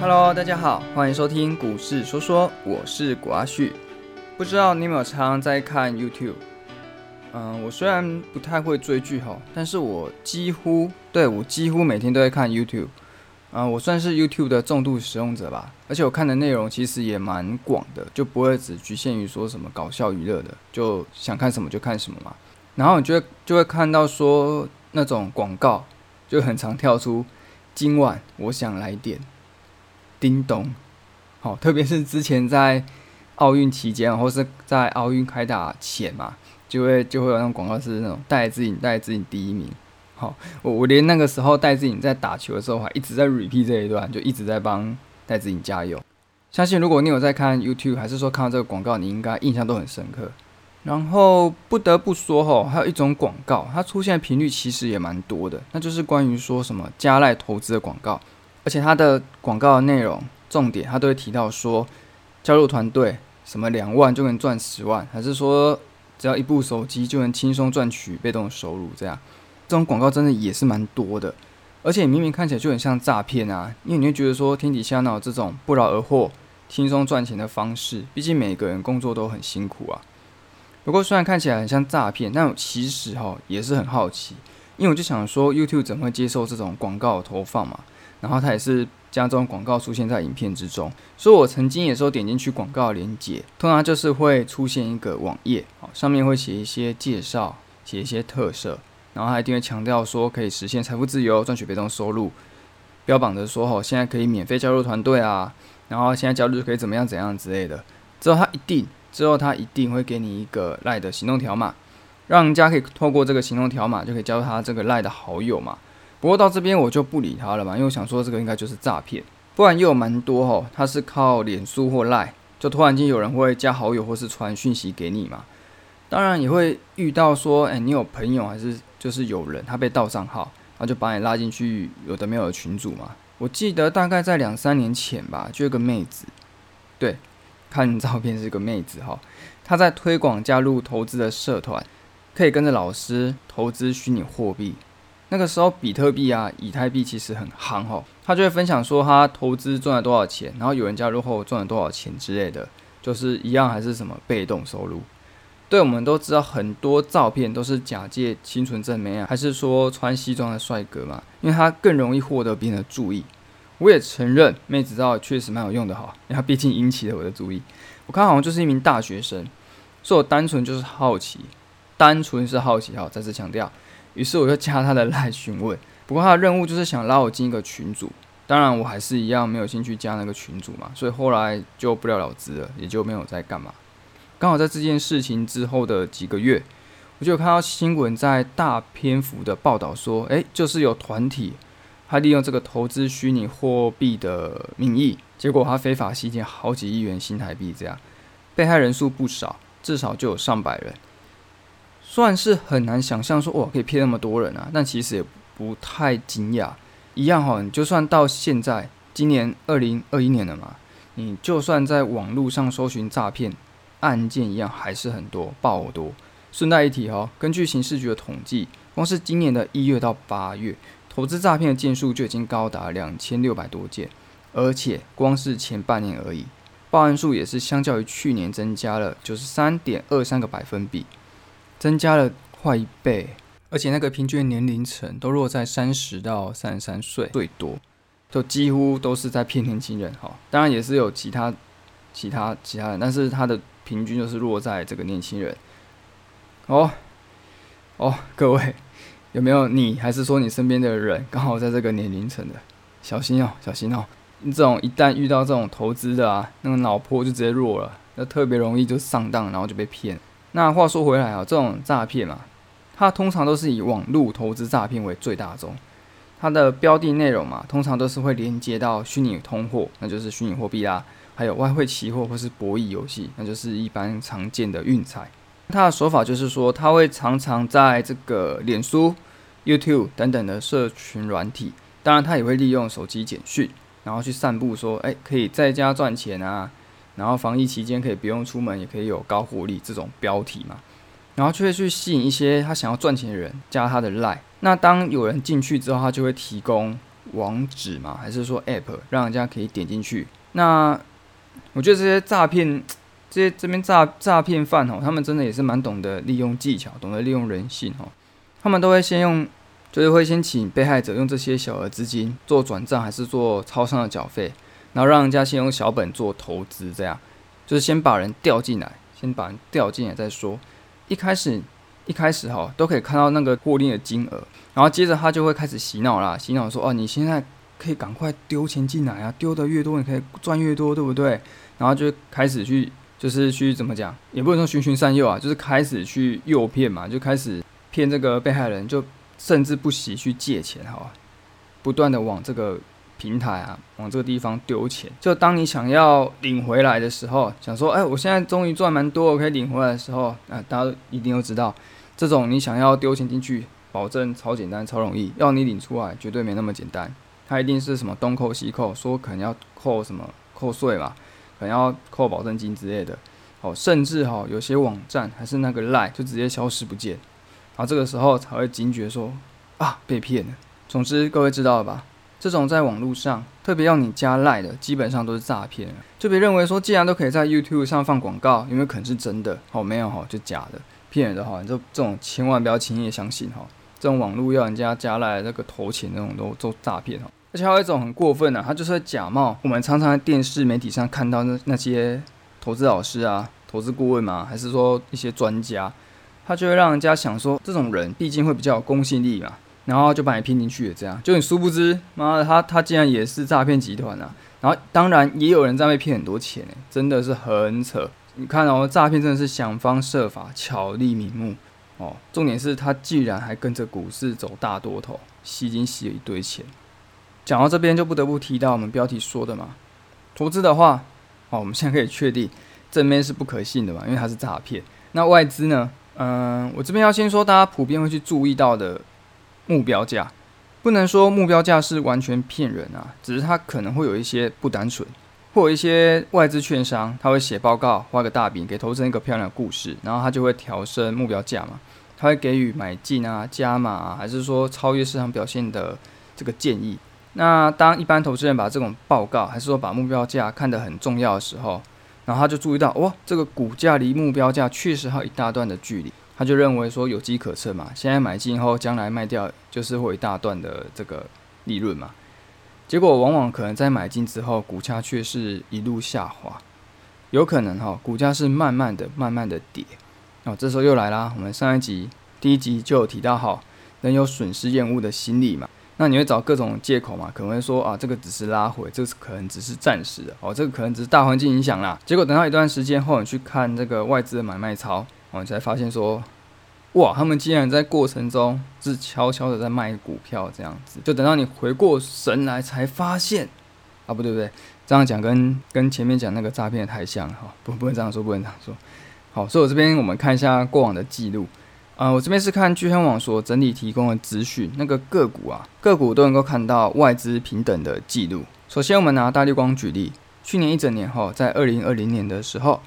Hello，大家好，欢迎收听股市说说，我是古阿旭。不知道你有没有常常在看 YouTube？嗯，我虽然不太会追剧哈，但是我几乎对我几乎每天都在看 YouTube。啊，我算是 YouTube 的重度使用者吧，而且我看的内容其实也蛮广的，就不会只局限于说什么搞笑娱乐的，就想看什么就看什么嘛。然后你就会就会看到说那种广告，就很常跳出“今晚我想来点叮咚”，好，特别是之前在奥运期间，或是在奥运开打前嘛，就会就会有那种广告是那种戴志颖戴志颖第一名。好，我我连那个时候戴志颖在打球的时候，还一直在 repeat 这一段，就一直在帮戴志颖加油。相信如果你有在看 YouTube，还是说看到这个广告，你应该印象都很深刻。然后不得不说哈，还有一种广告，它出现频率其实也蛮多的，那就是关于说什么加赖投资的广告，而且它的广告内容重点，它都会提到说加入团队什么两万就能赚十万，还是说只要一部手机就能轻松赚取被动收入这样。这种广告真的也是蛮多的，而且明明看起来就很像诈骗啊！因为你会觉得说天底下哪有这种不劳而获、轻松赚钱的方式？毕竟每个人工作都很辛苦啊。不过虽然看起来很像诈骗，但我其实哈也是很好奇，因为我就想说 YouTube 怎么会接受这种广告投放嘛？然后它也是将这种广告出现在影片之中，所以我曾经也是点进去广告链接，通常就是会出现一个网页，好上面会写一些介绍，写一些特色。然后他一定会强调说可以实现财富自由、赚取被动收入，标榜着说哦现在可以免费加入团队啊，然后现在加入就可以怎么样怎样之类的。之后他一定，之后他一定会给你一个赖的行动条码，让人家可以透过这个行动条码就可以加入他这个赖的好友嘛。不过到这边我就不理他了嘛，因为我想说这个应该就是诈骗，不然也有蛮多哦，他是靠脸书或赖，就突然间有人会加好友或是传讯息给你嘛。当然也会遇到说，哎，你有朋友还是？就是有人他被盗账号，然后就把你拉进去有的没有的群组嘛。我记得大概在两三年前吧，就有个妹子，对，看照片是个妹子哈，她在推广加入投资的社团，可以跟着老师投资虚拟货币。那个时候比特币啊、以太币其实很夯哈，他就会分享说他投资赚了多少钱，然后有人加入后赚了多少钱之类的，就是一样还是什么被动收入。对，我们都知道很多照片都是假借清纯正美啊，还是说穿西装的帅哥嘛？因为他更容易获得别人的注意。我也承认妹子照确实蛮有用的哈，因为毕竟引起了我的注意。我看好像就是一名大学生，所以我单纯就是好奇，单纯是好奇哈，再次强调。于是我就加他的来询问，不过他的任务就是想拉我进一个群组，当然我还是一样没有兴趣加那个群组嘛，所以后来就不了了之了，也就没有再干嘛。刚好在这件事情之后的几个月，我就有看到新闻在大篇幅的报道说，诶，就是有团体，他利用这个投资虚拟货币的名义，结果他非法吸金好几亿元新台币，这样被害人数不少，至少就有上百人，算是很难想象说，哇，可以骗那么多人啊！但其实也不太惊讶，一样哈，你就算到现在，今年二零二一年了嘛，你就算在网络上搜寻诈骗。案件一样还是很多，爆多。顺带一提哈，根据刑事局的统计，光是今年的一月到八月，投资诈骗的件数就已经高达两千六百多件，而且光是前半年而已，报案数也是相较于去年增加了九十三点二三个百分比，增加了快一倍。而且那个平均年龄层都落在三十到三十三岁最多，就几乎都是在骗年轻人哈。当然也是有其他、其他、其他人，但是他的。平均就是落在这个年轻人哦哦，各位有没有你还是说你身边的人刚好在这个年龄层的？小心哦，小心哦！这种一旦遇到这种投资的啊，那个脑波就直接弱了，那特别容易就上当，然后就被骗。那话说回来啊，这种诈骗嘛，它通常都是以网络投资诈骗为最大宗，它的标的内容嘛，通常都是会连接到虚拟通货，那就是虚拟货币啦。还有外汇期货或是博弈游戏，那就是一般常见的运财。他的手法就是说，他会常常在这个脸书、YouTube 等等的社群软体，当然他也会利用手机简讯，然后去散布说，哎，可以在家赚钱啊，然后防疫期间可以不用出门，也可以有高获利这种标题嘛，然后就会去吸引一些他想要赚钱的人加他的 line。那当有人进去之后，他就会提供。网址嘛，还是说 App 让人家可以点进去？那我觉得这些诈骗，这些这边诈诈骗犯哦，他们真的也是蛮懂得利用技巧，懂得利用人性哦。他们都会先用，就是会先请被害者用这些小额资金做转账，还是做超商的缴费，然后让人家先用小本做投资，这样就是先把人调进来，先把人调进来再说。一开始一开始哈，都可以看到那个获利的金额，然后接着他就会开始洗脑啦，洗脑说哦，你现在可以赶快丢钱进来啊，丢的越多你可以赚越多，对不对？然后就开始去，就是去怎么讲，也不能说循循善诱啊，就是开始去诱骗嘛，就开始骗这个被害人，就甚至不惜去借钱，哈，不断的往这个平台啊，往这个地方丢钱。就当你想要领回来的时候，想说，哎，我现在终于赚蛮多，我可以领回来的时候，啊，大家一定都知道，这种你想要丢钱进去，保证超简单、超容易，要你领出来，绝对没那么简单。它一定是什么东扣西扣，说可能要扣什么扣税嘛。可能要扣保证金之类的，哦，甚至哈有些网站还是那个赖就直接消失不见，然后这个时候才会惊觉说啊被骗了。总之各位知道了吧？这种在网络上特别要你加赖的，基本上都是诈骗。就别认为说既然都可以在 YouTube 上放广告，有没有可能是真的？哦，没有哈，就假的，骗人的哈，你就这种千万不要轻易相信哈。这种网络要人家加赖那个投钱那种都都诈骗哈。而且还有一种很过分的，他就是假冒我们常常在电视媒体上看到那那些投资老师啊、投资顾问嘛，还是说一些专家，他就会让人家想说，这种人毕竟会比较有公信力嘛，然后就把你骗进去了。这样，就你殊不知，妈的，他他竟然也是诈骗集团啊！然后当然也有人在被骗很多钱，真的是很扯。你看哦，诈骗真的是想方设法、巧立名目哦。重点是他竟然还跟着股市走大多头，吸金吸了一堆钱。讲到这边，就不得不提到我们标题说的嘛，投资的话，哦，我们现在可以确定正面是不可信的嘛，因为它是诈骗。那外资呢？嗯，我这边要先说，大家普遍会去注意到的目标价，不能说目标价是完全骗人啊，只是它可能会有一些不单纯，或有一些外资券商，他会写报告，画个大饼，给投资人一个漂亮的故事，然后他就会调升目标价嘛，他会给予买进啊、加码啊，还是说超越市场表现的这个建议。那当一般投资人把这种报告，还是说把目标价看得很重要的时候，然后他就注意到，哇，这个股价离目标价确实还有一大段的距离，他就认为说有机可乘嘛，现在买进后，将来卖掉就是会一大段的这个利润嘛。结果往往可能在买进之后，股价却是一路下滑，有可能哈，股价是慢慢的、慢慢的跌。哦，这时候又来啦，我们上一集第一集就有提到，哈，人有损失厌恶的心理嘛。那你会找各种借口嘛？可能会说啊，这个只是拉回，这个可能只是暂时的哦，这个可能只是大环境影响啦。结果等到一段时间后，你去看这个外资的买卖操，哦，你才发现说，哇，他们竟然在过程中是悄悄的在卖股票这样子。就等到你回过神来，才发现啊，不对不对，这样讲跟跟前面讲那个诈骗太像了哈，不不能这样说，不能这样说。好，所以我这边我们看一下过往的记录。啊，我这边是看聚亨网所整理提供的资讯，那个个股啊，个股都能够看到外资平等的记录。首先，我们拿大绿光举例，去年一整年后，在二零二零年的时候，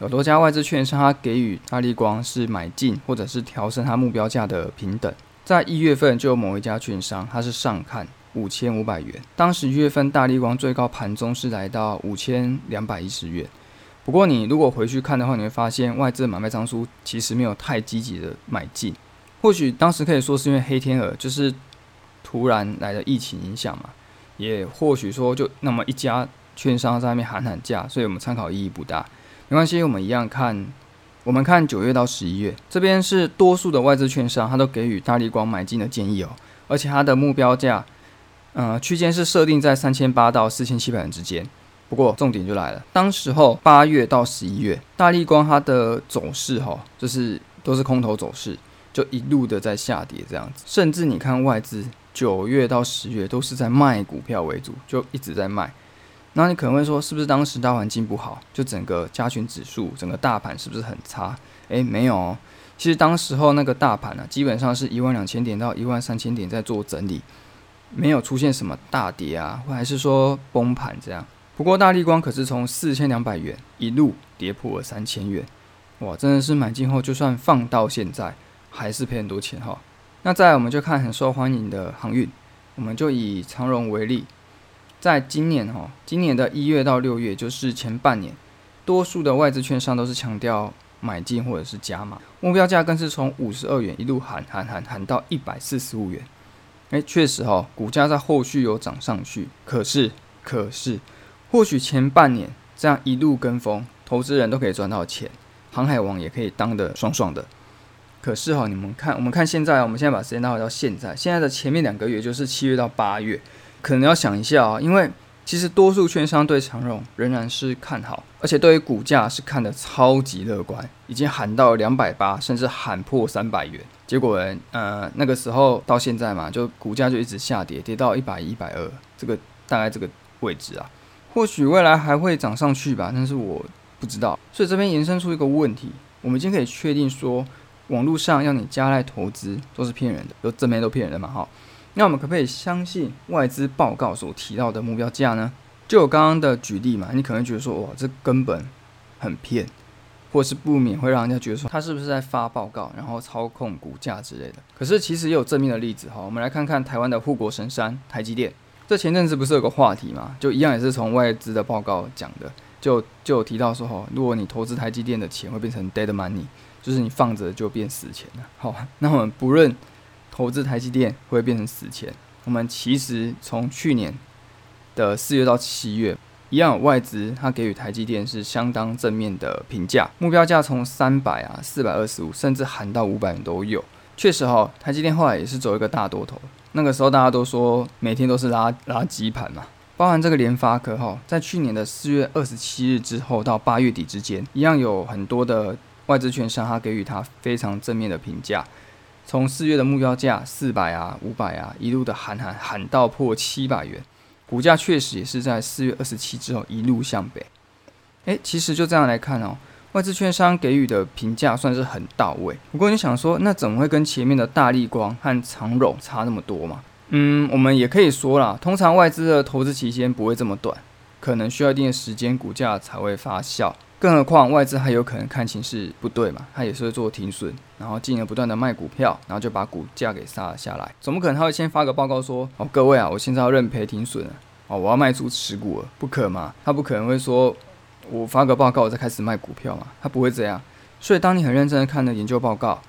有多家外资券商它给予大立光是买进或者是调升它目标价的平等。在一月份，就有某一家券商它是上看五千五百元，当时一月份大立光最高盘中是来到五千两百一十元。不过，你如果回去看的话，你会发现外资买卖张数其实没有太积极的买进。或许当时可以说是因为黑天鹅就是突然来的疫情影响嘛，也或许说就那么一家券商在那边喊喊价，所以我们参考意义不大。没关系，我们一样看，我们看九月到十一月，这边是多数的外资券商，它都给予大力光买进的建议哦，而且它的目标价，呃，区间是设定在三千八到四千七百元之间。不过重点就来了，当时候八月到十一月，大力光它的走势哈，就是都是空头走势，就一路的在下跌这样子。甚至你看外资九月到十月都是在卖股票为主，就一直在卖。那你可能会说，是不是当时大环境不好，就整个加权指数、整个大盘是不是很差？诶，没有哦。其实当时候那个大盘呢，基本上是一万两千点到一万三千点在做整理，没有出现什么大跌啊，或还是说崩盘这样。不过大力光可是从四千两百元一路跌破了三千元，哇，真的是买进后就算放到现在还是赔很多钱哈。那再来我们就看很受欢迎的航运，我们就以长荣为例，在今年哈，今年的一月到六月，就是前半年，多数的外资券商都是强调买进或者是加码，目标价更是从五十二元一路喊喊喊喊到一百四十五元。诶，确实哈，股价在后续有涨上去，可是可是，或许前半年这样一路跟风，投资人都可以赚到钱，航海王也可以当的爽爽的。可是哈，你们看，我们看现在，我们现在把时间拉回到现在，现在的前面两个月就是七月到八月，可能要想一下啊，因为其实多数券商对长荣仍然是看好，而且对于股价是看的超级乐观，已经喊到两百八，甚至喊破三百元。结果呃那个时候到现在嘛，就股价就一直下跌，跌到一百一、百二，这个大概这个位置啊，或许未来还会涨上去吧，但是我不知道。所以这边延伸出一个问题，我们已经可以确定说。网络上要你加来投资都是骗人的，都正面都骗人的嘛，哈。那我们可不可以相信外资报告所提到的目标价呢？就我刚刚的举例嘛，你可能觉得说，哇，这根本很骗，或是不免会让人家觉得说，他是不是在发报告，然后操控股价之类的。可是其实也有正面的例子哈。我们来看看台湾的护国神山台积电，这前阵子不是有个话题嘛，就一样也是从外资的报告讲的，就就提到说，哈，如果你投资台积电的钱会变成 dead money。就是你放着就变死钱了。好，那我们不论投资台积电会变成死钱，我们其实从去年的四月到七月，一样有外资它给予台积电是相当正面的评价，目标价从三百啊、四百二十五，甚至喊到五百都有。确实哈，台积电后来也是走一个大多头。那个时候大家都说每天都是拉拉基盘嘛，包含这个联发科哈，在去年的四月二十七日之后到八月底之间，一样有很多的。外资券商他给予它非常正面的评价，从四月的目标价四百啊、五百啊，一路的喊喊喊到破七百元，股价确实也是在四月二十七之后一路向北。诶，其实就这样来看哦，外资券商给予的评价算是很到位。不过你想说，那怎么会跟前面的大力光和长荣差那么多嘛？嗯，我们也可以说啦，通常外资的投资期间不会这么短，可能需要一定的时间，股价才会发酵。更何况外资还有可能看情势不对嘛，他也是会做停损，然后进而不断的卖股票，然后就把股价给杀了下来。总不可能他会先发个报告说，哦各位啊，我现在要认赔停损了，哦我要卖出持股了，不可嘛？他不可能会说，我发个报告我再开始卖股票嘛？他不会这样。所以当你很认真的看了研究报告，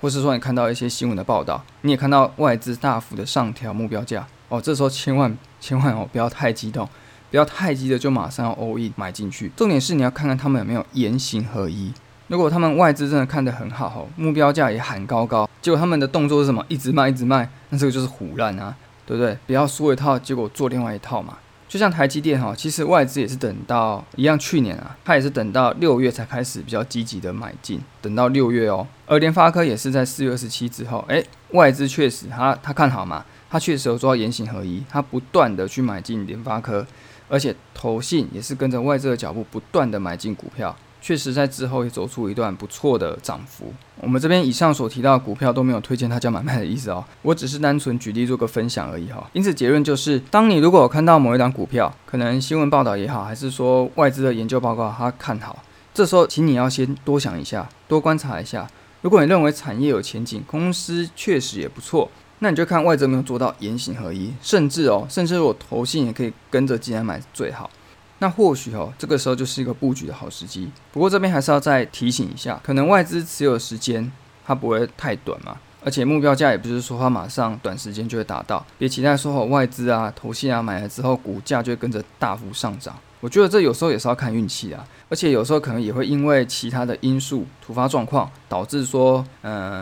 或是说你看到一些新闻的报道，你也看到外资大幅的上调目标价，哦这时候千万千万哦不要太激动。不要太急的就马上要 all in 买进去，重点是你要看看他们有没有言行合一。如果他们外资真的看得很好，目标价也喊高高，结果他们的动作是什么？一直卖，一直卖，那这个就是胡乱啊，对不对？不要说一套，结果做另外一套嘛。就像台积电哈，其实外资也是等到一样，去年啊，他也是等到六月才开始比较积极的买进，等到六月哦。而联发科也是在四月二十七之后，诶，外资确实他他看好嘛，他确实有做到言行合一，他不断的去买进联发科。而且投信也是跟着外资的脚步，不断的买进股票，确实在之后也走出一段不错的涨幅。我们这边以上所提到的股票都没有推荐大家买卖的意思哦，我只是单纯举例做个分享而已哈。因此结论就是，当你如果有看到某一档股票，可能新闻报道也好，还是说外资的研究报告它看好，这时候请你要先多想一下，多观察一下。如果你认为产业有前景，公司确实也不错。那你就看外资有没有做到言行合一，甚至哦，甚至我投信也可以跟着进来买最好。那或许哦，这个时候就是一个布局的好时机。不过这边还是要再提醒一下，可能外资持有时间它不会太短嘛，而且目标价也不是说它马上短时间就会达到。别期待说哦，外资啊、投信啊买了之后股价就会跟着大幅上涨。我觉得这有时候也是要看运气啊，而且有时候可能也会因为其他的因素突发状况导致说，嗯，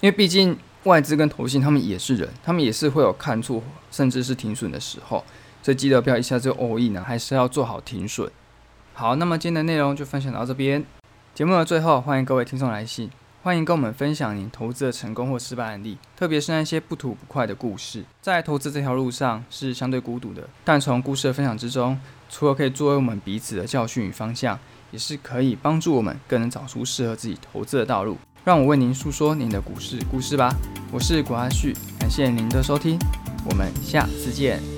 因为毕竟。外资跟投信，他们也是人，他们也是会有看错，甚至是停损的时候，所以记得不要一下就 all in 呢，还是要做好停损。好，那么今天的内容就分享到这边。节目的最后，欢迎各位听众来信，欢迎跟我们分享您投资的成功或失败案例，特别是那些不吐不快的故事。在投资这条路上是相对孤独的，但从故事的分享之中，除了可以作为我们彼此的教训与方向，也是可以帮助我们更能找出适合自己投资的道路。让我为您诉说您的股市故事吧，我是谷安旭，感谢您的收听，我们下次见。